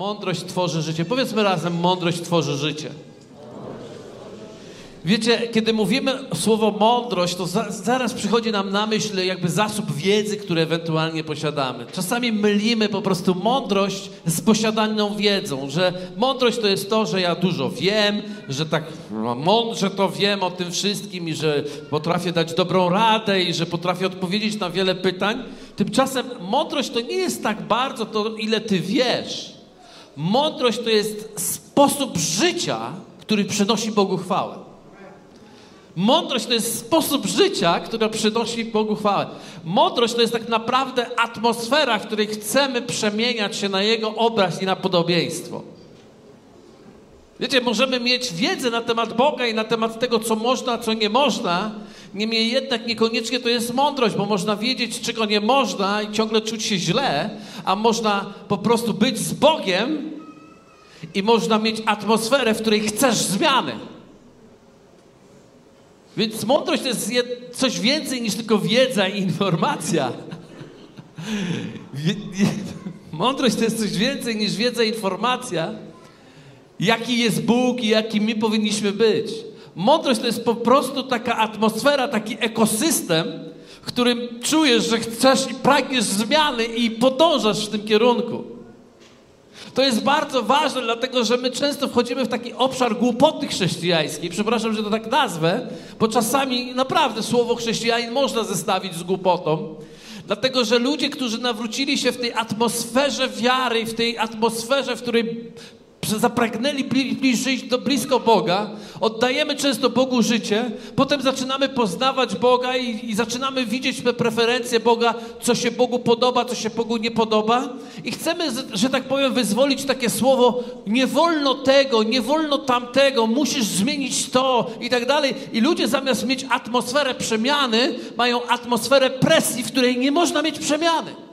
Mądrość tworzy życie. Powiedzmy razem, mądrość tworzy życie. Wiecie, kiedy mówimy słowo mądrość, to za, zaraz przychodzi nam na myśl jakby zasób wiedzy, który ewentualnie posiadamy. Czasami mylimy po prostu mądrość z posiadaną wiedzą, że mądrość to jest to, że ja dużo wiem, że tak no, mądrze to wiem o tym wszystkim i że potrafię dać dobrą radę i że potrafię odpowiedzieć na wiele pytań. Tymczasem mądrość to nie jest tak bardzo to, ile ty wiesz. Mądrość to jest sposób życia, który przynosi Bogu chwałę. Mądrość to jest sposób życia, który przynosi Bogu chwałę. Mądrość to jest tak naprawdę atmosfera, w której chcemy przemieniać się na Jego obraz i na podobieństwo. Wiecie, możemy mieć wiedzę na temat Boga i na temat tego, co można, co nie można. Niemniej jednak niekoniecznie to jest mądrość, bo można wiedzieć, czego nie można i ciągle czuć się źle, a można po prostu być z Bogiem i można mieć atmosferę, w której chcesz zmiany. Więc mądrość to jest coś więcej niż tylko wiedza i informacja. Mądrość to jest coś więcej niż wiedza i informacja. Jaki jest Bóg i jaki my powinniśmy być. Mądrość to jest po prostu taka atmosfera, taki ekosystem, w którym czujesz, że chcesz i pragniesz zmiany i podążasz w tym kierunku. To jest bardzo ważne, dlatego że my często wchodzimy w taki obszar głupoty chrześcijańskiej. Przepraszam, że to tak nazwę, bo czasami naprawdę słowo chrześcijanin można zestawić z głupotą. Dlatego, że ludzie, którzy nawrócili się w tej atmosferze wiary, w tej atmosferze, w której zapragnęli bliżej do blisko Boga, oddajemy często Bogu życie, potem zaczynamy poznawać Boga i, i, zaczynamy widzieć te preferencje Boga, co się Bogu podoba, co się Bogu nie podoba i chcemy, że tak powiem, wyzwolić takie słowo nie wolno tego, nie wolno tamtego, musisz zmienić to i tak dalej. I ludzie zamiast mieć atmosferę przemiany, mają atmosferę presji, w której nie można mieć przemiany.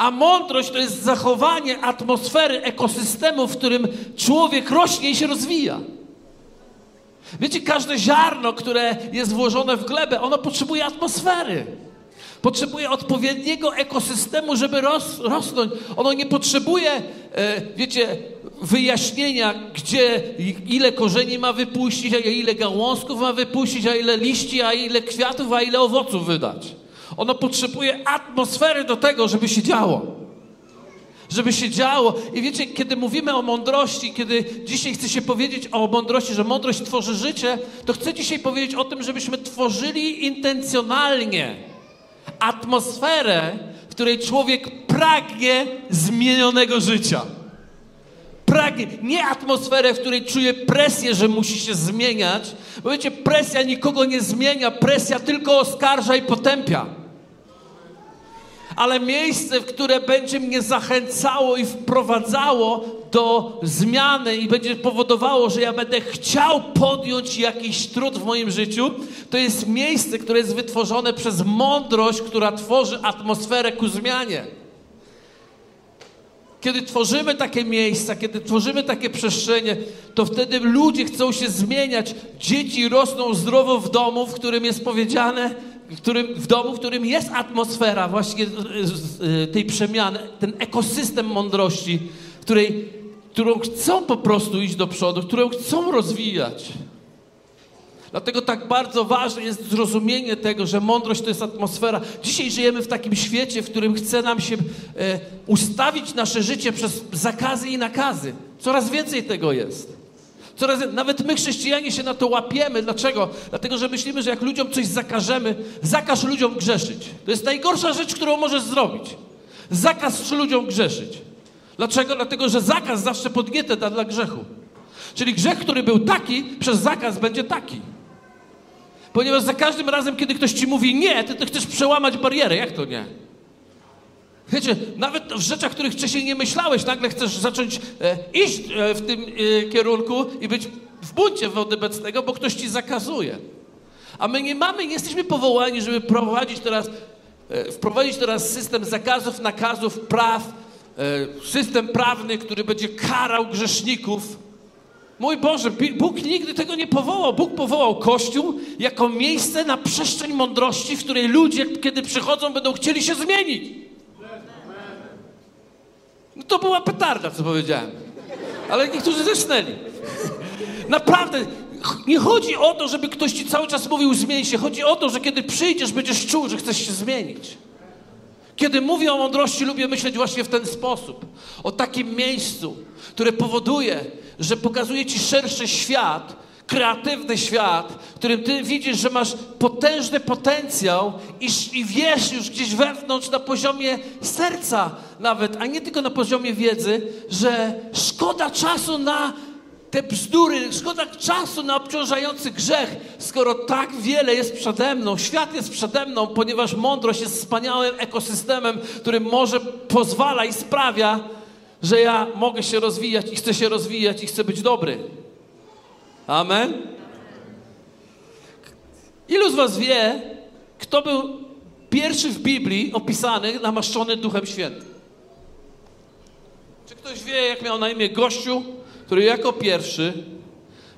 A mądrość to jest zachowanie atmosfery, ekosystemu, w którym człowiek rośnie i się rozwija. Wiecie, każde ziarno, które jest włożone w glebę, ono potrzebuje atmosfery. Potrzebuje odpowiedniego ekosystemu, żeby ros, rosnąć. Ono nie potrzebuje, e, wiecie, wyjaśnienia, gdzie, ile korzeni ma wypuścić, a ile gałązków ma wypuścić, a ile liści, a ile kwiatów, a ile owoców wydać. Ono potrzebuje atmosfery do tego, żeby się działo. Żeby się działo. I wiecie, kiedy mówimy o mądrości, kiedy dzisiaj chcę się powiedzieć o mądrości, że mądrość tworzy życie, to chcę dzisiaj powiedzieć o tym, żebyśmy tworzyli intencjonalnie atmosferę, w której człowiek pragnie zmienionego życia. Pragnie, nie atmosferę, w której czuje presję, że musi się zmieniać, bo wiecie, presja nikogo nie zmienia, presja tylko oskarża i potępia ale miejsce, w które będzie mnie zachęcało i wprowadzało do zmiany i będzie powodowało, że ja będę chciał podjąć jakiś trud w moim życiu, to jest miejsce, które jest wytworzone przez mądrość, która tworzy atmosferę ku zmianie. Kiedy tworzymy takie miejsca, kiedy tworzymy takie przestrzenie, to wtedy ludzie chcą się zmieniać. Dzieci rosną zdrowo w domu, w którym jest powiedziane, którym, w domu, w którym jest atmosfera właśnie tej przemiany, ten ekosystem mądrości, której, którą chcą po prostu iść do przodu, którą chcą rozwijać. Dlatego tak bardzo ważne jest zrozumienie tego, że mądrość to jest atmosfera. Dzisiaj żyjemy w takim świecie, w którym chce nam się e, ustawić nasze życie przez zakazy i nakazy. Coraz więcej tego jest. Coraz, nawet my, chrześcijanie, się na to łapiemy. Dlaczego? Dlatego, że myślimy, że jak ludziom coś zakażemy, zakaż ludziom grzeszyć. To jest najgorsza rzecz, którą możesz zrobić. Zakaz ludziom grzeszyć. Dlaczego? Dlatego, że zakaz zawsze podnietę da dla grzechu. Czyli grzech, który był taki, przez zakaz będzie taki. Ponieważ za każdym razem, kiedy ktoś ci mówi nie, ty, ty chcesz przełamać barierę. Jak to nie? Wiecie, nawet w rzeczach, których wcześniej nie myślałeś, nagle chcesz zacząć e, iść e, w tym e, kierunku i być w buncie wobec bo ktoś ci zakazuje. A my nie mamy, nie jesteśmy powołani, żeby prowadzić teraz, e, wprowadzić teraz system zakazów, nakazów, praw, e, system prawny, który będzie karał grzeszników. Mój Boże, Bóg nigdy tego nie powołał. Bóg powołał Kościół jako miejsce na przestrzeń mądrości, w której ludzie, kiedy przychodzą, będą chcieli się zmienić. No to była petarda, co powiedziałem. Ale niektórzy zesnęli. Naprawdę, nie chodzi o to, żeby ktoś ci cały czas mówił zmień się. Chodzi o to, że kiedy przyjdziesz, będziesz czuł, że chcesz się zmienić. Kiedy mówię o mądrości, lubię myśleć właśnie w ten sposób. O takim miejscu, które powoduje, że pokazuje ci szerszy świat, kreatywny świat, w którym ty widzisz, że masz potężny potencjał i, i wiesz już gdzieś wewnątrz na poziomie serca nawet, a nie tylko na poziomie wiedzy, że szkoda czasu na te bzdury, szkoda czasu na obciążający grzech, skoro tak wiele jest przede mną, świat jest przede mną, ponieważ mądrość jest wspaniałym ekosystemem, który może pozwala i sprawia, że ja mogę się rozwijać i chcę się rozwijać i chcę być dobry. Amen? Ilu z Was wie, kto był pierwszy w Biblii opisany, namaszczony Duchem Świętym? Ktoś wie, jak miał na imię gościu, który jako pierwszy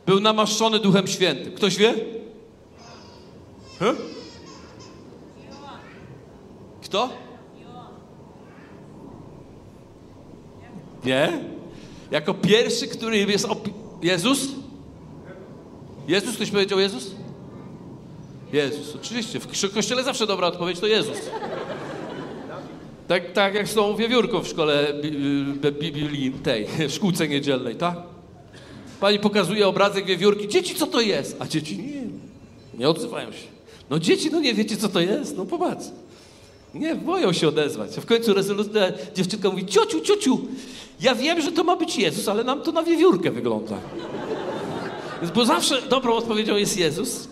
był namaszczony Duchem Świętym? Ktoś wie? Huh? Kto? Nie? Jako pierwszy, który jest Jezus? Jezus? Ktoś powiedział Jezus? Jezus, oczywiście. W kościele zawsze dobra odpowiedź to Jezus. Tak, tak jak tą wiewiórką w szkole Biblii tej, w szkółce niedzielnej, tak? Pani pokazuje obrazek wiewiórki. Dzieci, co to jest? A dzieci nie, nie odzywają się. No dzieci, no nie wiecie, co to jest? No popatrz. Nie, boją się odezwać. W końcu rezolutna dziewczynka mówi, ciociu, ciociu, ja wiem, że to ma być Jezus, ale nam to na wiewiórkę wygląda. Więc bo zawsze dobrą odpowiedzią jest Jezus.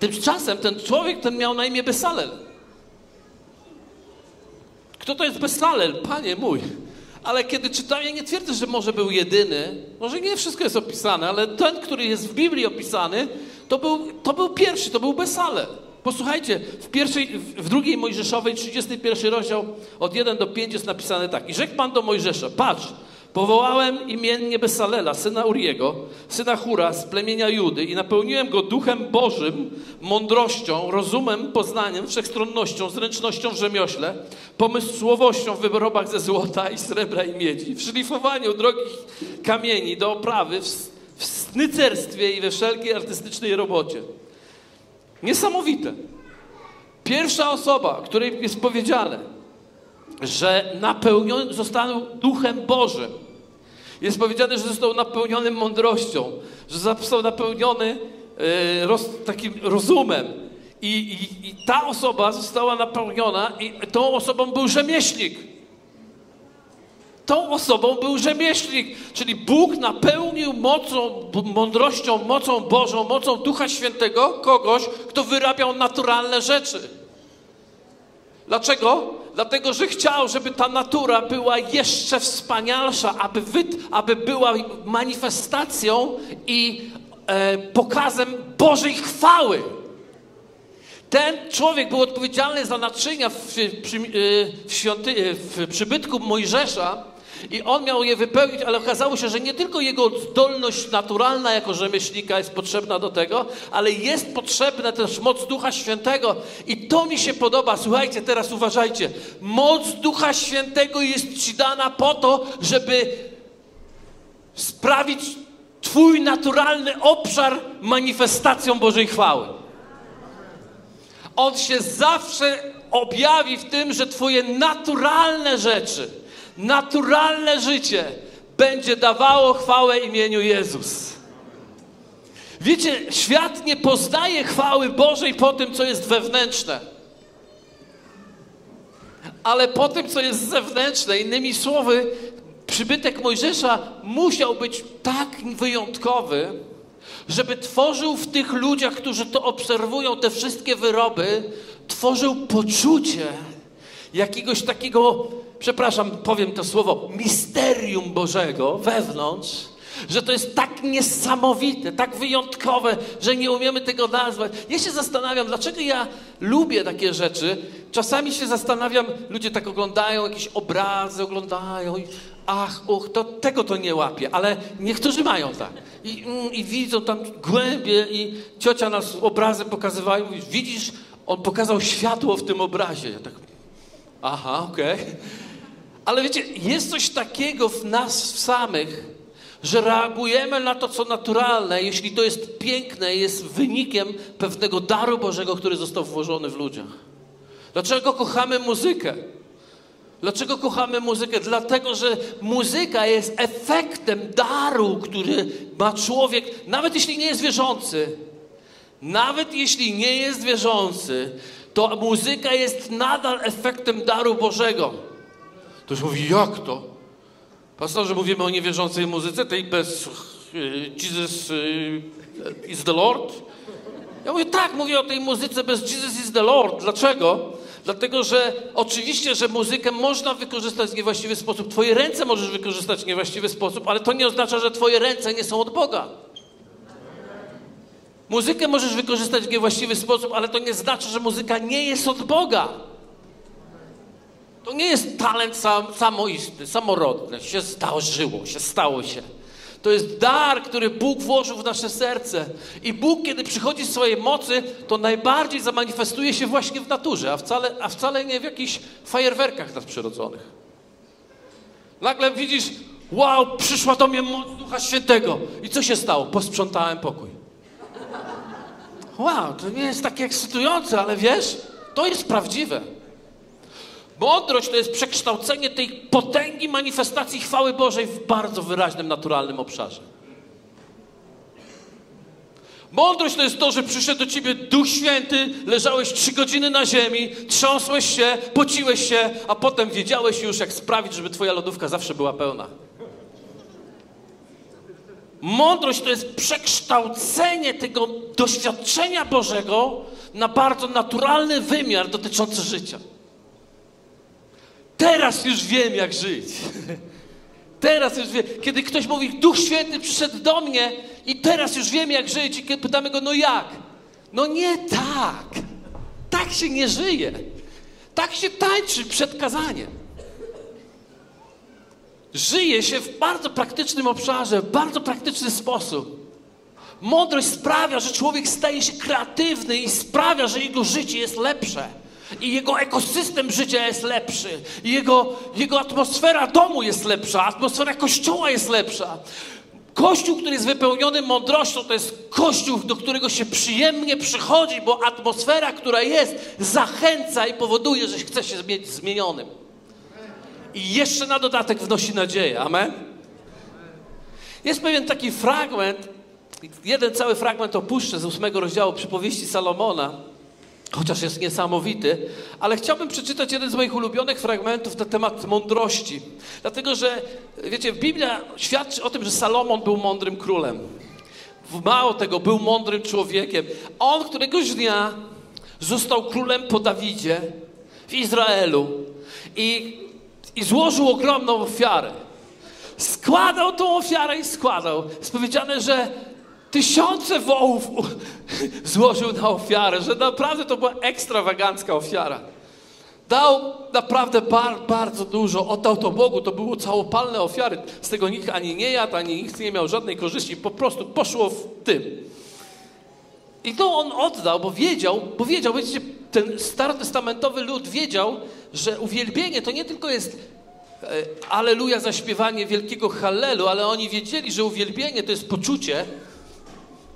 Tymczasem ten człowiek ten miał na imię Besalel. Kto to jest Besalel? Panie mój. Ale kiedy czytam, ja nie twierdzę, że może był jedyny, może nie wszystko jest opisane, ale ten, który jest w Biblii opisany, to był, to był pierwszy, to był Besalel. Posłuchajcie, w, pierwszej, w drugiej Mojżeszowej, 31 rozdział, od 1 do 5 jest napisane tak. I rzekł Pan do Mojżesza, patrz, Powołałem imiennie Besalela, syna Uriego, syna Hura z plemienia Judy i napełniłem go duchem Bożym, mądrością, rozumem, poznaniem, wszechstronnością, zręcznością w rzemiośle, pomysłowością w wyrobach ze złota i srebra i miedzi, w szlifowaniu drogich kamieni do oprawy, w, w snycerstwie i we wszelkiej artystycznej robocie. Niesamowite. Pierwsza osoba, której jest powiedziane, że napełniony został Duchem Bożym. Jest powiedziane, że został napełniony mądrością, że został napełniony e, roz, takim rozumem. I, i, I ta osoba została napełniona i tą osobą był rzemieślnik. Tą osobą był rzemieślnik, czyli Bóg napełnił mocą, mądrością, mocą Bożą, mocą Ducha Świętego kogoś, kto wyrabiał naturalne rzeczy. Dlaczego? Dlatego, że chciał, żeby ta natura była jeszcze wspanialsza, aby, wy, aby była manifestacją i e, pokazem Bożej chwały. Ten człowiek był odpowiedzialny za naczynia w, przy, e, w, świąty, w przybytku Mojżesza, i on miał je wypełnić, ale okazało się, że nie tylko jego zdolność naturalna jako rzemieślnika jest potrzebna do tego, ale jest potrzebna też moc Ducha Świętego. I to mi się podoba. Słuchajcie, teraz uważajcie. Moc Ducha Świętego jest ci dana po to, żeby sprawić Twój naturalny obszar manifestacją Bożej chwały. On się zawsze objawi w tym, że Twoje naturalne rzeczy, naturalne życie będzie dawało chwałę imieniu Jezus. Wiecie, świat nie poznaje chwały Bożej po tym, co jest wewnętrzne. Ale po tym, co jest zewnętrzne, innymi słowy, przybytek Mojżesza musiał być tak wyjątkowy, żeby tworzył w tych ludziach, którzy to obserwują, te wszystkie wyroby, tworzył poczucie jakiegoś takiego przepraszam, powiem to słowo, misterium Bożego wewnątrz, że to jest tak niesamowite, tak wyjątkowe, że nie umiemy tego nazwać. Ja się zastanawiam, dlaczego ja lubię takie rzeczy. Czasami się zastanawiam, ludzie tak oglądają jakieś obrazy, oglądają i ach, uch, to tego to nie łapie, ale niektórzy mają tak. I, mm, i widzą tam głębie i ciocia nas obrazem pokazywają, widzisz, on pokazał światło w tym obrazie. Ja tak, aha, okej. Okay. Ale wiecie, jest coś takiego w nas samych, że reagujemy na to, co naturalne, jeśli to jest piękne, jest wynikiem pewnego daru Bożego, który został włożony w ludziach. Dlaczego kochamy muzykę? Dlaczego kochamy muzykę? Dlatego, że muzyka jest efektem daru, który ma człowiek, nawet jeśli nie jest wierzący. Nawet jeśli nie jest wierzący, to muzyka jest nadal efektem daru Bożego. Ktoś mówi, jak to? Pastorze, mówimy o niewierzącej muzyce, tej bez y, Jesus y, is the Lord? Ja mówię, tak, mówię o tej muzyce bez Jesus is the Lord. Dlaczego? Dlatego, że oczywiście, że muzykę można wykorzystać w niewłaściwy sposób. Twoje ręce możesz wykorzystać w niewłaściwy sposób, ale to nie oznacza, że twoje ręce nie są od Boga. Muzykę możesz wykorzystać w niewłaściwy sposób, ale to nie znaczy, że muzyka nie jest od Boga. To nie jest talent sam, samoistny, samorodny. Się zdarzyło, się stało się. To jest dar, który Bóg włożył w nasze serce. I Bóg, kiedy przychodzi z swojej mocy, to najbardziej zamanifestuje się właśnie w naturze, a wcale, a wcale nie w jakichś fajerwerkach nadprzyrodzonych. Nagle widzisz, wow, przyszła do mnie moc Ducha Świętego. I co się stało? Posprzątałem pokój. Wow, to nie jest takie ekscytujące, ale wiesz, to jest prawdziwe. Mądrość to jest przekształcenie tej potęgi manifestacji chwały Bożej w bardzo wyraźnym, naturalnym obszarze. Mądrość to jest to, że przyszedł do ciebie Duch Święty, leżałeś trzy godziny na ziemi, trząsłeś się, pociłeś się, a potem wiedziałeś już, jak sprawić, żeby twoja lodówka zawsze była pełna. Mądrość to jest przekształcenie tego doświadczenia Bożego na bardzo naturalny wymiar dotyczący życia. Teraz już wiem, jak żyć. Teraz już wiem. Kiedy ktoś mówi, Duch Święty przyszedł do mnie i teraz już wiem, jak żyć. I kiedy pytamy go, no jak? No nie tak. Tak się nie żyje. Tak się tańczy przed kazaniem. Żyje się w bardzo praktycznym obszarze, w bardzo praktyczny sposób. Mądrość sprawia, że człowiek staje się kreatywny i sprawia, że jego życie jest lepsze. I jego ekosystem życia jest lepszy. I jego, jego atmosfera domu jest lepsza. Atmosfera kościoła jest lepsza. Kościół, który jest wypełniony mądrością, to jest kościół, do którego się przyjemnie przychodzi, bo atmosfera, która jest, zachęca i powoduje, że chce się mieć zmienionym. I jeszcze na dodatek wnosi nadzieję. Amen? Jest pewien taki fragment, jeden cały fragment opuszczę z ósmego rozdziału przypowieści Salomona chociaż jest niesamowity, ale chciałbym przeczytać jeden z moich ulubionych fragmentów na temat mądrości. Dlatego, że wiecie, Biblia świadczy o tym, że Salomon był mądrym królem. Mało tego, był mądrym człowiekiem. On któregoś dnia został królem po Dawidzie w Izraelu i, i złożył ogromną ofiarę. Składał tą ofiarę i składał. Jest powiedziane, że tysiące wołów złożył na ofiarę, że naprawdę to była ekstrawagancka ofiara. Dał naprawdę bar, bardzo dużo, oddał to Bogu, to było całopalne ofiary. Z tego nikt ani nie jadł, ani nikt nie miał żadnej korzyści, po prostu poszło w tym. I to on oddał, bo wiedział, bo wiedział, wiecie, ten starotestamentowy lud wiedział, że uwielbienie to nie tylko jest e, aleluja zaśpiewanie wielkiego hallelu, ale oni wiedzieli, że uwielbienie to jest poczucie,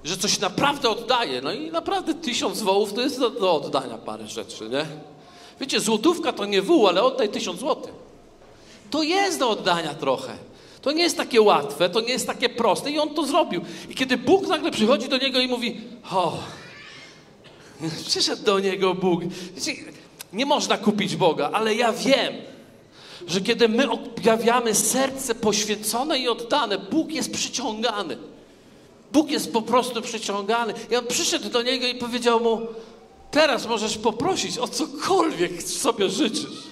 że coś naprawdę oddaje. No i naprawdę tysiąc wołów to jest do, do oddania parę rzeczy, nie? Wiecie, złotówka to nie wół, ale oddaj tysiąc złotych. To jest do oddania trochę. To nie jest takie łatwe, to nie jest takie proste i on to zrobił. I kiedy Bóg nagle przychodzi do niego i mówi, o, przyszedł do niego Bóg. Wiecie, nie można kupić Boga, ale ja wiem, że kiedy my objawiamy serce poświęcone i oddane, Bóg jest przyciągany. Bóg jest po prostu przyciągany. I on przyszedł do niego i powiedział mu: Teraz możesz poprosić o cokolwiek sobie życzysz.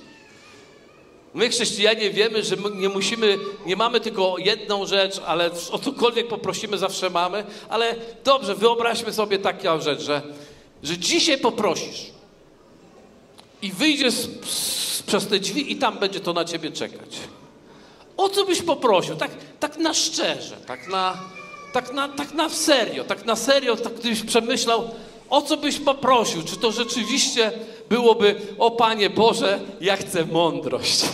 My, chrześcijanie, wiemy, że nie musimy, nie mamy tylko jedną rzecz, ale o cokolwiek poprosimy, zawsze mamy. Ale dobrze, wyobraźmy sobie taką rzecz, że, że dzisiaj poprosisz i wyjdziesz przez te drzwi i tam będzie to na ciebie czekać. O co byś poprosił? Tak, tak na szczerze, tak na, tak na, tak na serio, tak na serio, tak gdybyś przemyślał, o co byś poprosił? Czy to rzeczywiście byłoby, o Panie Boże, ja chcę mądrość.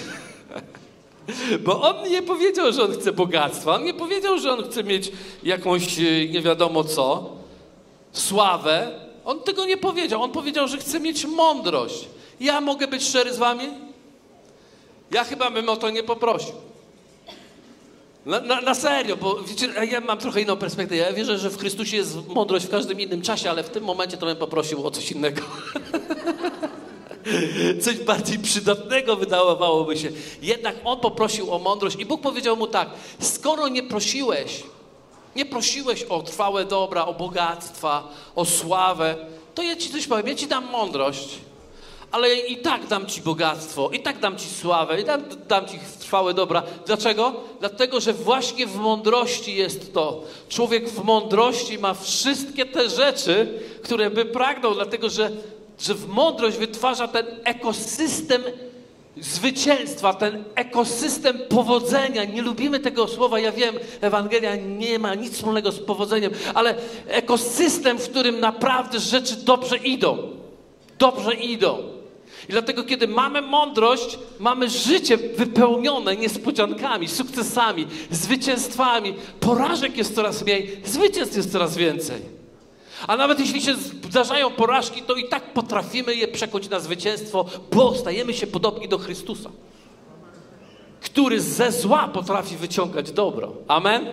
Bo on nie powiedział, że on chce bogactwa, on nie powiedział, że on chce mieć jakąś e, nie wiadomo co, sławę. On tego nie powiedział. On powiedział, że chce mieć mądrość. Ja mogę być szczery z wami? Ja chyba bym o to nie poprosił. Na, na, na, serio, bo wiecie, ja mam trochę inną perspektywę. Ja wierzę, że w Chrystusie jest mądrość w każdym innym czasie, ale w tym momencie to bym poprosił o coś innego. coś bardziej przydatnego wydawałoby się. Jednak on poprosił o mądrość i Bóg powiedział mu tak: skoro nie prosiłeś, nie prosiłeś o trwałe dobra, o bogactwa, o sławę, to ja ci coś powiem, ja ci dam mądrość ale i tak dam Ci bogactwo, i tak dam Ci sławę, i dam, dam Ci trwałe dobra. Dlaczego? Dlatego, że właśnie w mądrości jest to. Człowiek w mądrości ma wszystkie te rzeczy, które by pragnął, dlatego że, że w mądrość wytwarza ten ekosystem zwycięstwa, ten ekosystem powodzenia. Nie lubimy tego słowa, ja wiem, Ewangelia nie ma nic wspólnego z powodzeniem, ale ekosystem, w którym naprawdę rzeczy dobrze idą. Dobrze idą. I dlatego, kiedy mamy mądrość, mamy życie wypełnione niespodziankami, sukcesami, zwycięstwami. Porażek jest coraz mniej, zwycięstw jest coraz więcej. A nawet jeśli się zdarzają porażki, to i tak potrafimy je przekoć na zwycięstwo, bo stajemy się podobni do Chrystusa, który ze zła potrafi wyciągać dobro. Amen?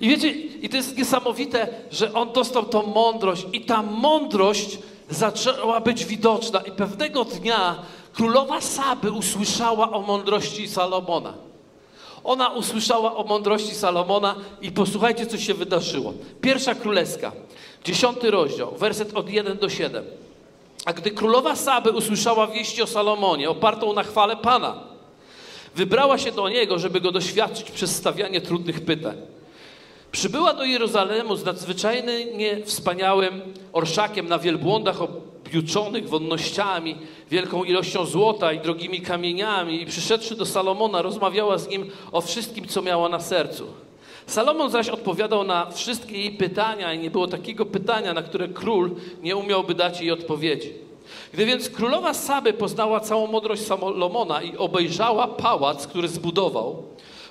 I wiecie, i to jest niesamowite, że on dostał tą mądrość, i ta mądrość zaczęła być widoczna i pewnego dnia królowa Saby usłyszała o mądrości Salomona. Ona usłyszała o mądrości Salomona i posłuchajcie, co się wydarzyło. Pierwsza królewska, dziesiąty rozdział, werset od 1 do 7. A gdy królowa Saby usłyszała wieści o Salomonie, opartą na chwale Pana, wybrała się do niego, żeby go doświadczyć przez stawianie trudnych pytań. Przybyła do Jerozolemu z nadzwyczajnie wspaniałym orszakiem na wielbłądach objuczonych wonnościami, wielką ilością złota i drogimi kamieniami i przyszedłszy do Salomona rozmawiała z nim o wszystkim, co miała na sercu. Salomon zaś odpowiadał na wszystkie jej pytania i nie było takiego pytania, na które król nie umiałby dać jej odpowiedzi. Gdy więc królowa Saby poznała całą mądrość Salomona i obejrzała pałac, który zbudował,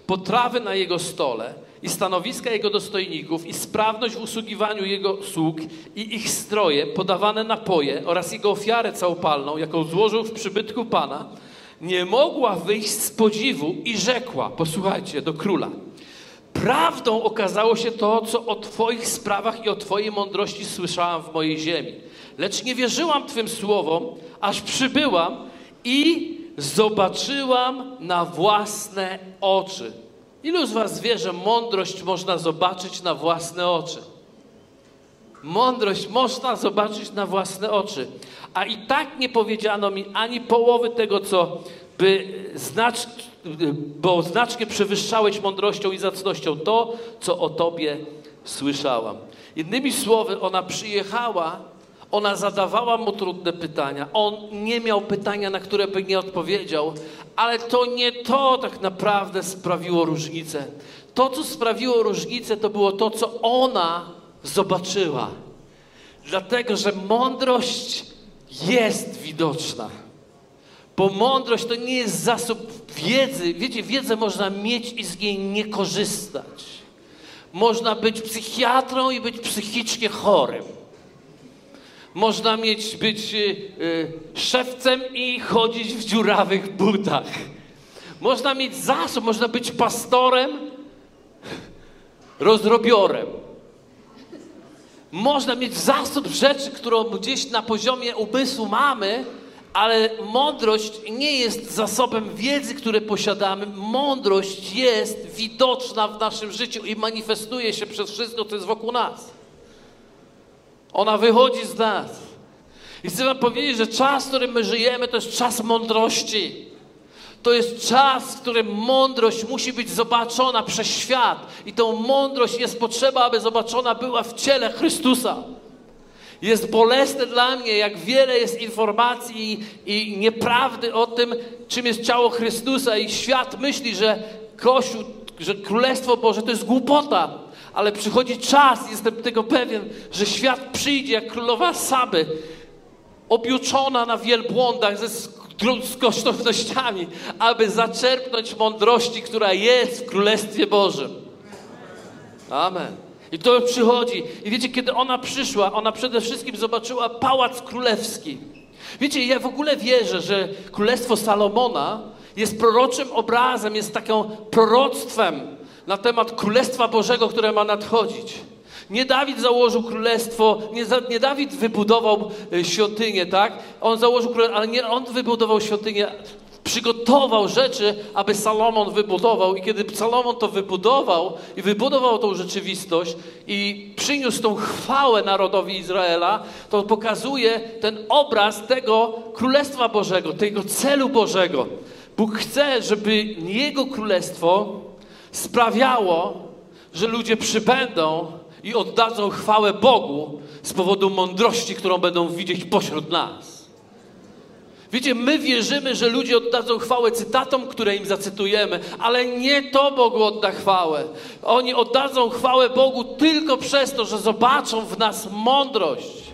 potrawy na jego stole – i stanowiska jego dostojników, i sprawność w usługiwaniu jego sług, i ich stroje, podawane napoje oraz jego ofiarę całopalną, jaką złożył w przybytku Pana, nie mogła wyjść z podziwu i rzekła, posłuchajcie, do króla, prawdą okazało się to, co o Twoich sprawach i o Twojej mądrości słyszałam w mojej ziemi. Lecz nie wierzyłam Twym słowom, aż przybyłam i zobaczyłam na własne oczy. Ilu z Was wie, że mądrość można zobaczyć na własne oczy? Mądrość można zobaczyć na własne oczy. A i tak nie powiedziano mi ani połowy tego, co by znacz, bo znacznie przewyższałeś mądrością i zacnością to, co o Tobie słyszałam. Innymi słowy, ona przyjechała, ona zadawała mu trudne pytania. On nie miał pytania, na które by nie odpowiedział, ale to nie to tak naprawdę sprawiło różnicę. To, co sprawiło różnicę, to było to, co ona zobaczyła. Dlatego, że mądrość jest widoczna. Bo mądrość to nie jest zasób wiedzy. Wiecie, wiedzę można mieć i z niej nie korzystać. Można być psychiatrą i być psychicznie chorym. Można mieć, być y, y, szewcem i chodzić w dziurawych butach. Można mieć zasób, można być pastorem, rozrobiorem. Można mieć zasób rzeczy, którą gdzieś na poziomie umysłu mamy, ale mądrość nie jest zasobem wiedzy, które posiadamy. Mądrość jest widoczna w naszym życiu i manifestuje się przez wszystko, co jest wokół nas. Ona wychodzi z nas. I chcę Wam powiedzieć, że czas, w którym my żyjemy, to jest czas mądrości. To jest czas, w którym mądrość musi być zobaczona przez świat. I tą mądrość jest potrzeba, aby zobaczona była w ciele Chrystusa. Jest bolesne dla mnie, jak wiele jest informacji i, i nieprawdy o tym, czym jest ciało Chrystusa, i świat myśli, że Kościół, że Królestwo Boże to jest głupota ale przychodzi czas, jestem tego pewien, że świat przyjdzie jak królowa Saby, objuczona na wielbłądach, ze z kosztownościami, aby zaczerpnąć mądrości, która jest w Królestwie Bożym. Amen. I to przychodzi. I wiecie, kiedy ona przyszła, ona przede wszystkim zobaczyła pałac królewski. Wiecie, ja w ogóle wierzę, że Królestwo Salomona jest proroczym obrazem, jest taką proroctwem na temat Królestwa Bożego, które ma nadchodzić. Nie Dawid założył królestwo, nie, nie Dawid wybudował e, świątynię, tak? On założył królestwo, ale nie on wybudował świątynię, przygotował rzeczy, aby Salomon wybudował. I kiedy Salomon to wybudował i wybudował tą rzeczywistość i przyniósł tą chwałę narodowi Izraela, to pokazuje ten obraz tego Królestwa Bożego, tego celu Bożego. Bóg chce, żeby Jego Królestwo sprawiało, że ludzie przybędą i oddadzą chwałę Bogu z powodu mądrości, którą będą widzieć pośród nas. Wiecie, my wierzymy, że ludzie oddadzą chwałę cytatom, które im zacytujemy, ale nie to Bogu odda chwałę. Oni oddadzą chwałę Bogu tylko przez to, że zobaczą w nas mądrość.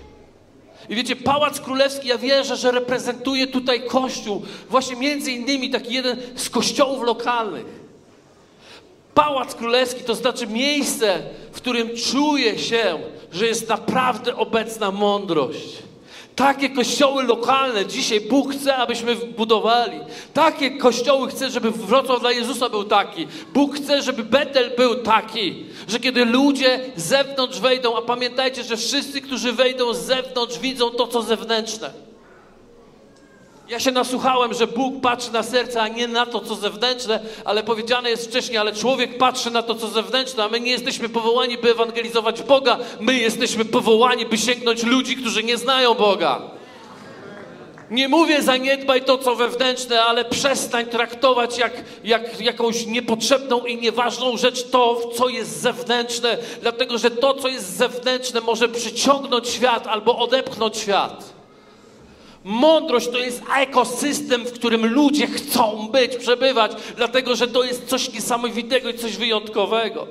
I wiecie, Pałac Królewski, ja wierzę, że reprezentuje tutaj Kościół, właśnie między innymi taki jeden z kościołów lokalnych. Pałac Królewski to znaczy miejsce, w którym czuje się, że jest naprawdę obecna mądrość. Takie kościoły lokalne dzisiaj Bóg chce, abyśmy budowali. Takie kościoły chce, żeby Wrocław dla Jezusa był taki. Bóg chce, żeby Betel był taki. Że kiedy ludzie z zewnątrz wejdą, a pamiętajcie, że wszyscy, którzy wejdą z zewnątrz, widzą to, co zewnętrzne. Ja się nasłuchałem, że Bóg patrzy na serce, a nie na to, co zewnętrzne, ale powiedziane jest wcześniej, ale człowiek patrzy na to, co zewnętrzne, a my nie jesteśmy powołani, by ewangelizować Boga, my jesteśmy powołani, by sięgnąć ludzi, którzy nie znają Boga. Nie mówię zaniedbaj to, co wewnętrzne, ale przestań traktować jak, jak jakąś niepotrzebną i nieważną rzecz to, co jest zewnętrzne, dlatego że to, co jest zewnętrzne, może przyciągnąć świat albo odepchnąć świat. Mądrość to jest ekosystem, w którym ludzie chcą być, przebywać, dlatego że to jest coś niesamowitego i coś wyjątkowego.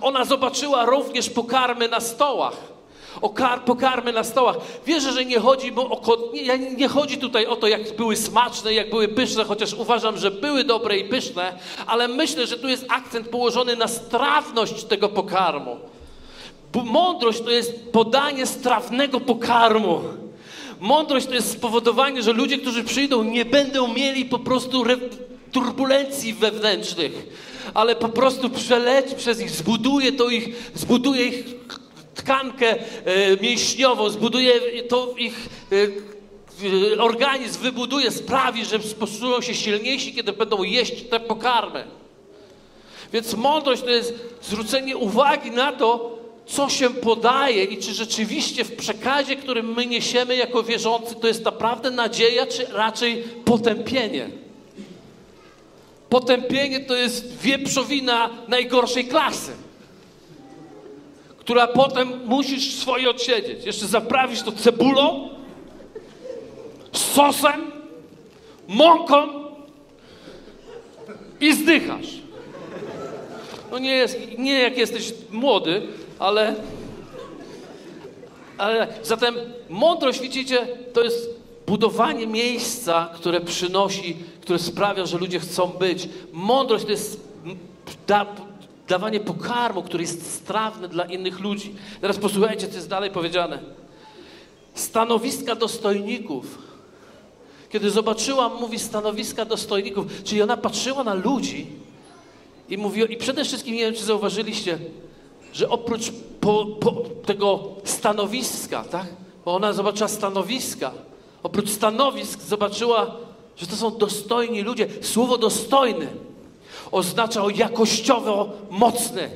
Ona zobaczyła również pokarmy na stołach. O kar, pokarmy na stołach. Wierzę, że nie chodzi, bo o, nie, nie chodzi tutaj o to, jak były smaczne, jak były pyszne, chociaż uważam, że były dobre i pyszne, ale myślę, że tu jest akcent położony na strawność tego pokarmu. Mądrość to jest podanie strawnego pokarmu. Mądrość to jest spowodowanie, że ludzie, którzy przyjdą, nie będą mieli po prostu turbulencji wewnętrznych, ale po prostu przeleci przez ich, zbuduje to ich, zbuduje ich tkankę e, mięśniową, zbuduje to ich e, organizm, wybuduje, sprawi, że poczują się silniejsi, kiedy będą jeść te pokarmy. Więc mądrość to jest zwrócenie uwagi na to, co się podaje i czy rzeczywiście w przekazie, którym my niesiemy jako wierzący, to jest naprawdę nadzieja, czy raczej potępienie. Potępienie to jest wieprzowina najgorszej klasy, która potem musisz swoje odsiedzieć. Jeszcze zaprawisz to cebulą, sosem, mąką i zdychasz. No nie, jest, nie jak jesteś młody, ale, ale zatem mądrość, widzicie, to jest budowanie miejsca, które przynosi, które sprawia, że ludzie chcą być. Mądrość to jest da, dawanie pokarmu, który jest strawny dla innych ludzi. Teraz posłuchajcie, co jest dalej powiedziane. Stanowiska dostojników. Kiedy zobaczyłam, mówi stanowiska dostojników, czyli ona patrzyła na ludzi i mówiła, i przede wszystkim, nie wiem, czy zauważyliście, że oprócz po, po tego stanowiska, tak? Bo ona zobaczyła stanowiska. Oprócz stanowisk zobaczyła, że to są dostojni ludzie. Słowo dostojny oznacza jakościowo mocny,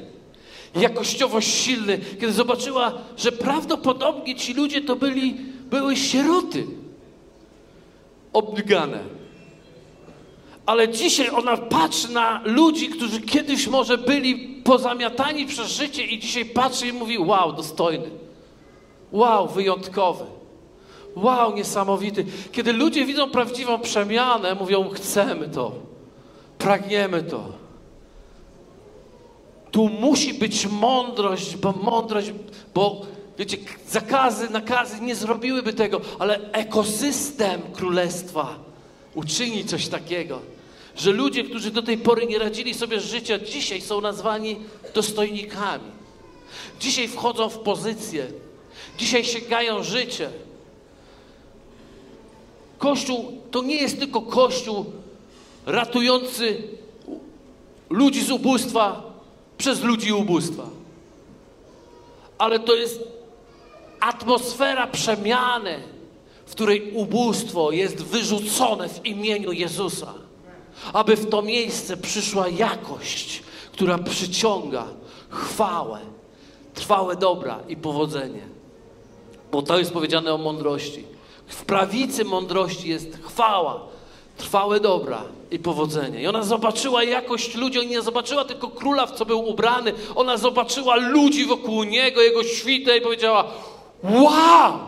jakościowo silny. Kiedy zobaczyła, że prawdopodobnie ci ludzie to byli, były sieroty obdygane ale dzisiaj ona patrzy na ludzi, którzy kiedyś może byli pozamiatani przez życie i dzisiaj patrzy i mówi, wow, dostojny. Wow, wyjątkowy. Wow, niesamowity. Kiedy ludzie widzą prawdziwą przemianę, mówią, chcemy to. Pragniemy to. Tu musi być mądrość, bo mądrość, bo wiecie, zakazy, nakazy nie zrobiłyby tego, ale ekosystem królestwa uczyni coś takiego, że ludzie, którzy do tej pory nie radzili sobie z życia, dzisiaj są nazwani dostojnikami. Dzisiaj wchodzą w pozycję, dzisiaj sięgają życie. Kościół to nie jest tylko kościół ratujący ludzi z ubóstwa przez ludzi ubóstwa, ale to jest atmosfera przemiany, w której ubóstwo jest wyrzucone w imieniu Jezusa, aby w to miejsce przyszła jakość, która przyciąga chwałę, trwałe dobra i powodzenie. Bo to jest powiedziane o mądrości. W prawicy mądrości jest chwała, trwałe dobra i powodzenie. I ona zobaczyła jakość ludzi, ona nie zobaczyła tylko króla, w co był ubrany, ona zobaczyła ludzi wokół niego, jego świtę i powiedziała: Wow!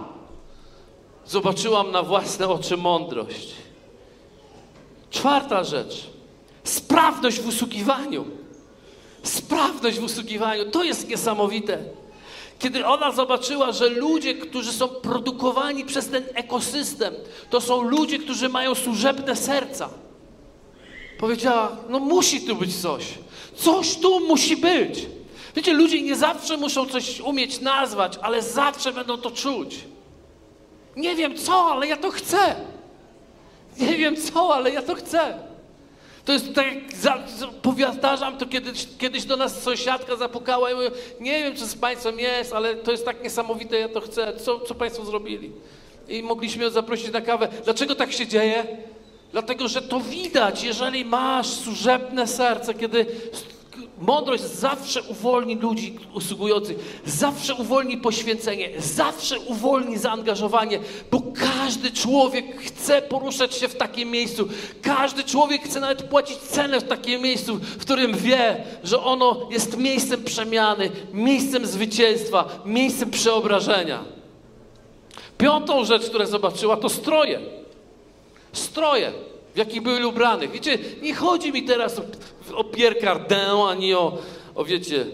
Zobaczyłam na własne oczy mądrość. Czwarta rzecz. Sprawność w usługiwaniu. Sprawność w usługiwaniu. To jest niesamowite. Kiedy ona zobaczyła, że ludzie, którzy są produkowani przez ten ekosystem, to są ludzie, którzy mają służebne serca. Powiedziała, no musi tu być coś. Coś tu musi być. Wiecie, ludzie nie zawsze muszą coś umieć nazwać, ale zawsze będą to czuć. Nie wiem co, ale ja to chcę. Nie wiem co, ale ja to chcę. To jest tak, powtarzam to kiedyś, kiedyś do nas sąsiadka zapukała i mówiła, nie wiem, czy z Państwem jest, ale to jest tak niesamowite, ja to chcę. Co, co Państwo zrobili? I mogliśmy ją zaprosić na kawę. Dlaczego tak się dzieje? Dlatego, że to widać, jeżeli masz służebne serce, kiedy Mądrość zawsze uwolni ludzi usługujących, zawsze uwolni poświęcenie, zawsze uwolni zaangażowanie, bo każdy człowiek chce poruszać się w takim miejscu. Każdy człowiek chce nawet płacić cenę w takim miejscu, w którym wie, że ono jest miejscem przemiany, miejscem zwycięstwa, miejscem przeobrażenia. Piątą rzecz, którą zobaczyła, to stroje. Stroje jakich byli ubrane. Wiecie, nie chodzi mi teraz o, o Pierre Cardin, ani o, o wiecie,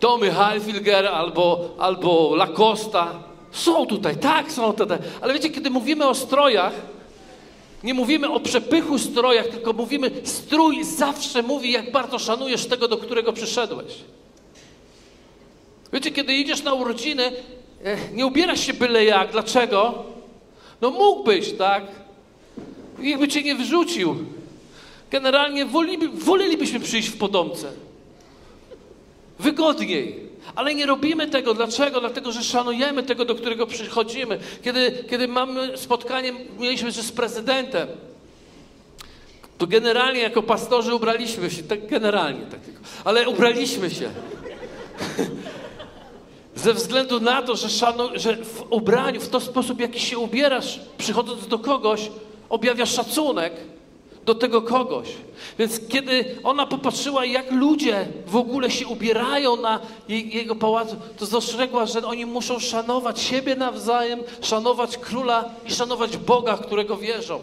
Tommy Hilfiger albo, albo Lacosta. Są tutaj, tak, są tutaj. Ale wiecie, kiedy mówimy o strojach, nie mówimy o przepychu strojach, tylko mówimy, strój zawsze mówi, jak bardzo szanujesz tego, do którego przyszedłeś. Wiecie, kiedy idziesz na urodziny, eh, nie ubierasz się byle jak. Dlaczego? No mógłbyś, tak? Nikt by cię nie wyrzucił. Generalnie wolelibyśmy przyjść w podomce. Wygodniej. Ale nie robimy tego. Dlaczego? Dlatego, że szanujemy tego, do którego przychodzimy. Kiedy, kiedy mamy spotkanie, mieliśmy się z prezydentem, to generalnie jako pastorzy ubraliśmy się, tak generalnie tak tylko, ale ubraliśmy się. Ze względu na to, że, szanu, że w ubraniu, w to sposób, jaki się ubierasz, przychodząc do kogoś, objawia szacunek do tego kogoś. Więc kiedy ona popatrzyła, jak ludzie w ogóle się ubierają na jego pałacu, to dostrzegła, że oni muszą szanować siebie nawzajem, szanować króla i szanować Boga, którego wierzą.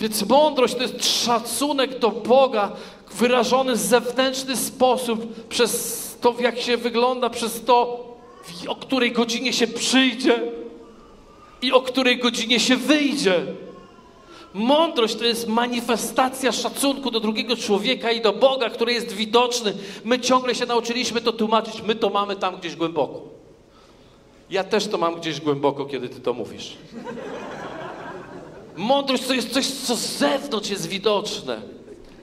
Więc mądrość to jest szacunek do Boga, wyrażony w zewnętrzny sposób, przez to, jak się wygląda, przez to, o której godzinie się przyjdzie i o której godzinie się wyjdzie. Mądrość to jest manifestacja szacunku do drugiego człowieka i do Boga, który jest widoczny. My ciągle się nauczyliśmy to tłumaczyć, my to mamy tam gdzieś głęboko. Ja też to mam gdzieś głęboko, kiedy ty to mówisz. Mądrość to jest coś, co z zewnątrz jest widoczne.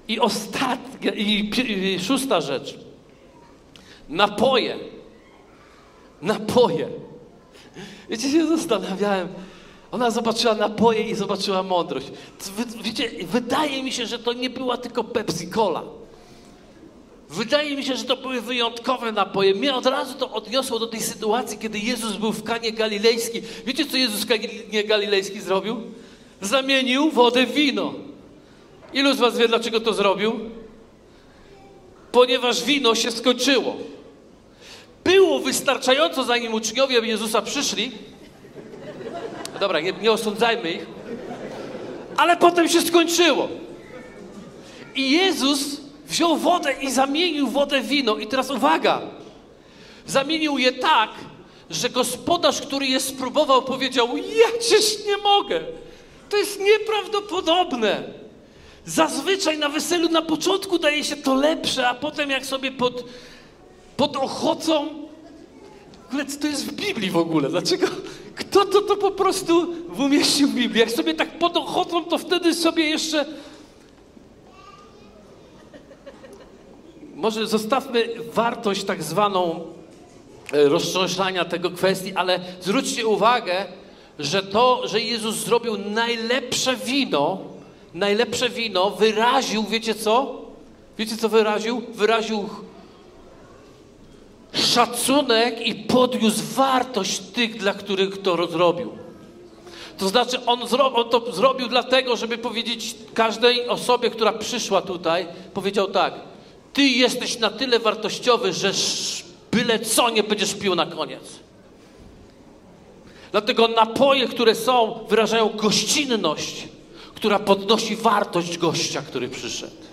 I ostatnia, i, i szósta rzecz. Napoje. Napoje. Wiecie, się zastanawiałem. Ona zobaczyła napoje i zobaczyła mądrość. Wiecie, wydaje mi się, że to nie była tylko Pepsi-Cola. Wydaje mi się, że to były wyjątkowe napoje. Mnie od razu to odniosło do tej sytuacji, kiedy Jezus był w Kanie Galilejskiej. Wiecie, co Jezus w Kanie Galilejskiej zrobił? Zamienił wodę w wino. Ilu z was wie, dlaczego to zrobił? Ponieważ wino się skończyło było wystarczająco, zanim uczniowie Jezusa przyszli. Dobra, nie, nie osądzajmy ich. Ale potem się skończyło. I Jezus wziął wodę i zamienił wodę w wino. I teraz uwaga. Zamienił je tak, że gospodarz, który je spróbował, powiedział: Ja czyż nie mogę. To jest nieprawdopodobne. Zazwyczaj na weselu na początku daje się to lepsze, a potem jak sobie pod, pod ochocą. To jest w Biblii w ogóle? Dlaczego? Kto to, to po prostu umieścił w Biblii? Jak sobie tak pod ochocą, to wtedy sobie jeszcze. Może zostawmy wartość tak zwaną e, roztrząszania tego kwestii, ale zwróćcie uwagę, że to, że Jezus zrobił najlepsze wino, najlepsze wino wyraził, wiecie co? Wiecie co wyraził? Wyraził szacunek i podniósł wartość tych, dla których to zrobił. To znaczy, on, zro, on to zrobił dlatego, żeby powiedzieć każdej osobie, która przyszła tutaj, powiedział tak: Ty jesteś na tyle wartościowy, że byle co nie będziesz pił na koniec. Dlatego napoje, które są, wyrażają gościnność, która podnosi wartość gościa, który przyszedł.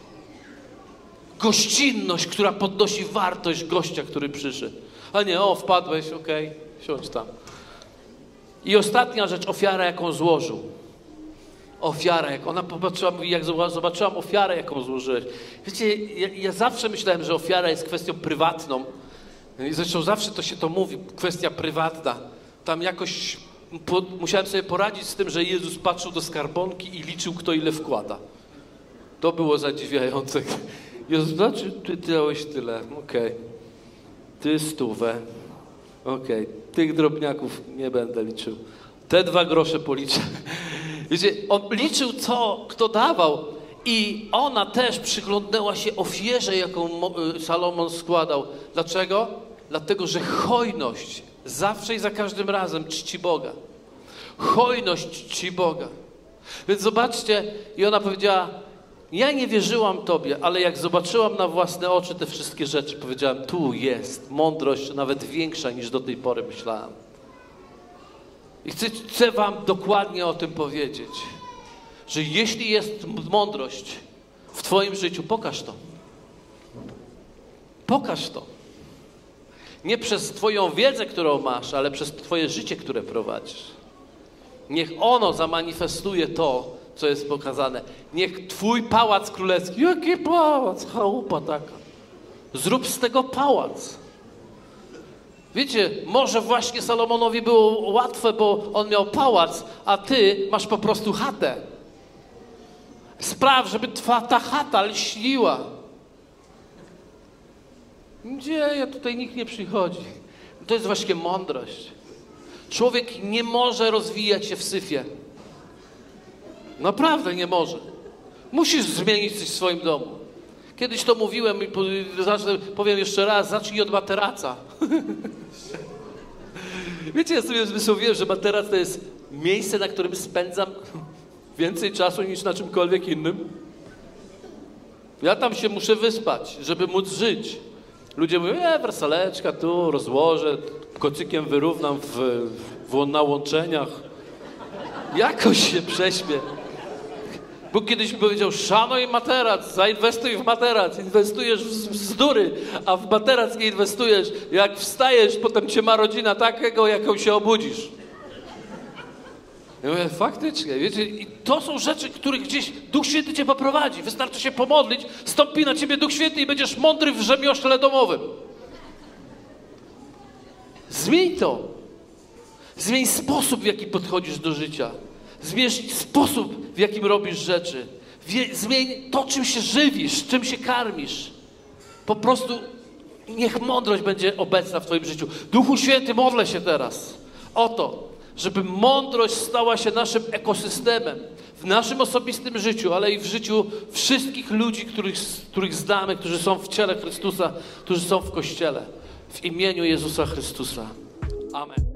Gościnność, która podnosi wartość gościa, który przyszedł. A nie, o, wpadłeś, okej, okay, siądź tam. I ostatnia rzecz, ofiara, jaką złożył. Ofiara, jak ona popatrzyła, mówi, jak zobaczyłam ofiarę, jaką złożyłeś. Wiecie, ja, ja zawsze myślałem, że ofiara jest kwestią prywatną. I zresztą zawsze to się to mówi, kwestia prywatna. Tam jakoś po, musiałem sobie poradzić z tym, że Jezus patrzył do skarbonki i liczył, kto ile wkłada. To było zadziwiające. Jezus, znaczy, ty dałeś tyle, okej. Okay. Ty stówę, okej. Okay. Tych drobniaków nie będę liczył. Te dwa grosze policzę. Wiecie, on liczył, co kto dawał. I ona też przyglądnęła się ofierze, jaką y, Salomon składał. Dlaczego? Dlatego, że hojność zawsze i za każdym razem czci Boga. Hojność czci Boga. Więc zobaczcie, i ona powiedziała, ja nie wierzyłam Tobie, ale jak zobaczyłam na własne oczy te wszystkie rzeczy, powiedziałam, tu jest mądrość nawet większa niż do tej pory myślałam. I chcę, chcę Wam dokładnie o tym powiedzieć, że jeśli jest mądrość w Twoim życiu, pokaż to. Pokaż to. Nie przez Twoją wiedzę, którą masz, ale przez Twoje życie, które prowadzisz. Niech ono zamanifestuje to, co jest pokazane. Niech Twój pałac królewski, jaki pałac, chałupa taka. Zrób z tego pałac. Wiecie, może właśnie Salomonowi było łatwe, bo on miał pałac, a ty masz po prostu chatę. Spraw, żeby twa, ta chata lśniła. Gdzie ja tutaj nikt nie przychodzi. To jest właśnie mądrość. Człowiek nie może rozwijać się w syfie. Naprawdę nie może. Musisz zmienić coś w swoim domu. Kiedyś to mówiłem i powiem jeszcze raz, zacznij od materaca. Wiecie, ja sobie wysłowiłem, że materac to jest miejsce, na którym spędzam więcej czasu niż na czymkolwiek innym. Ja tam się muszę wyspać, żeby móc żyć. Ludzie mówią, e, wersaleczka tu, rozłożę, kocykiem wyrównam w, w, na łączeniach. Jakoś się prześpię. Bóg kiedyś mi powiedział, szanuj materac, zainwestuj w materac, inwestujesz w bzdury, a w materac nie inwestujesz. Jak wstajesz, potem cię ma rodzina takiego, jaką się obudzisz. Ja mówię, faktycznie, wiecie, i to są rzeczy, których gdzieś Duch Święty cię poprowadzi. Wystarczy się pomodlić, stąpi na ciebie Duch Święty i będziesz mądry w rzemiośle domowym. Zmień to. Zmień sposób, w jaki podchodzisz do życia. Zmień sposób, w jakim robisz rzeczy. Zmień to, czym się żywisz, czym się karmisz. Po prostu niech mądrość będzie obecna w Twoim życiu. Duchu Święty, modlę się teraz o to, żeby mądrość stała się naszym ekosystemem w naszym osobistym życiu, ale i w życiu wszystkich ludzi, których, których znamy, którzy są w ciele Chrystusa, którzy są w Kościele. W imieniu Jezusa Chrystusa. Amen.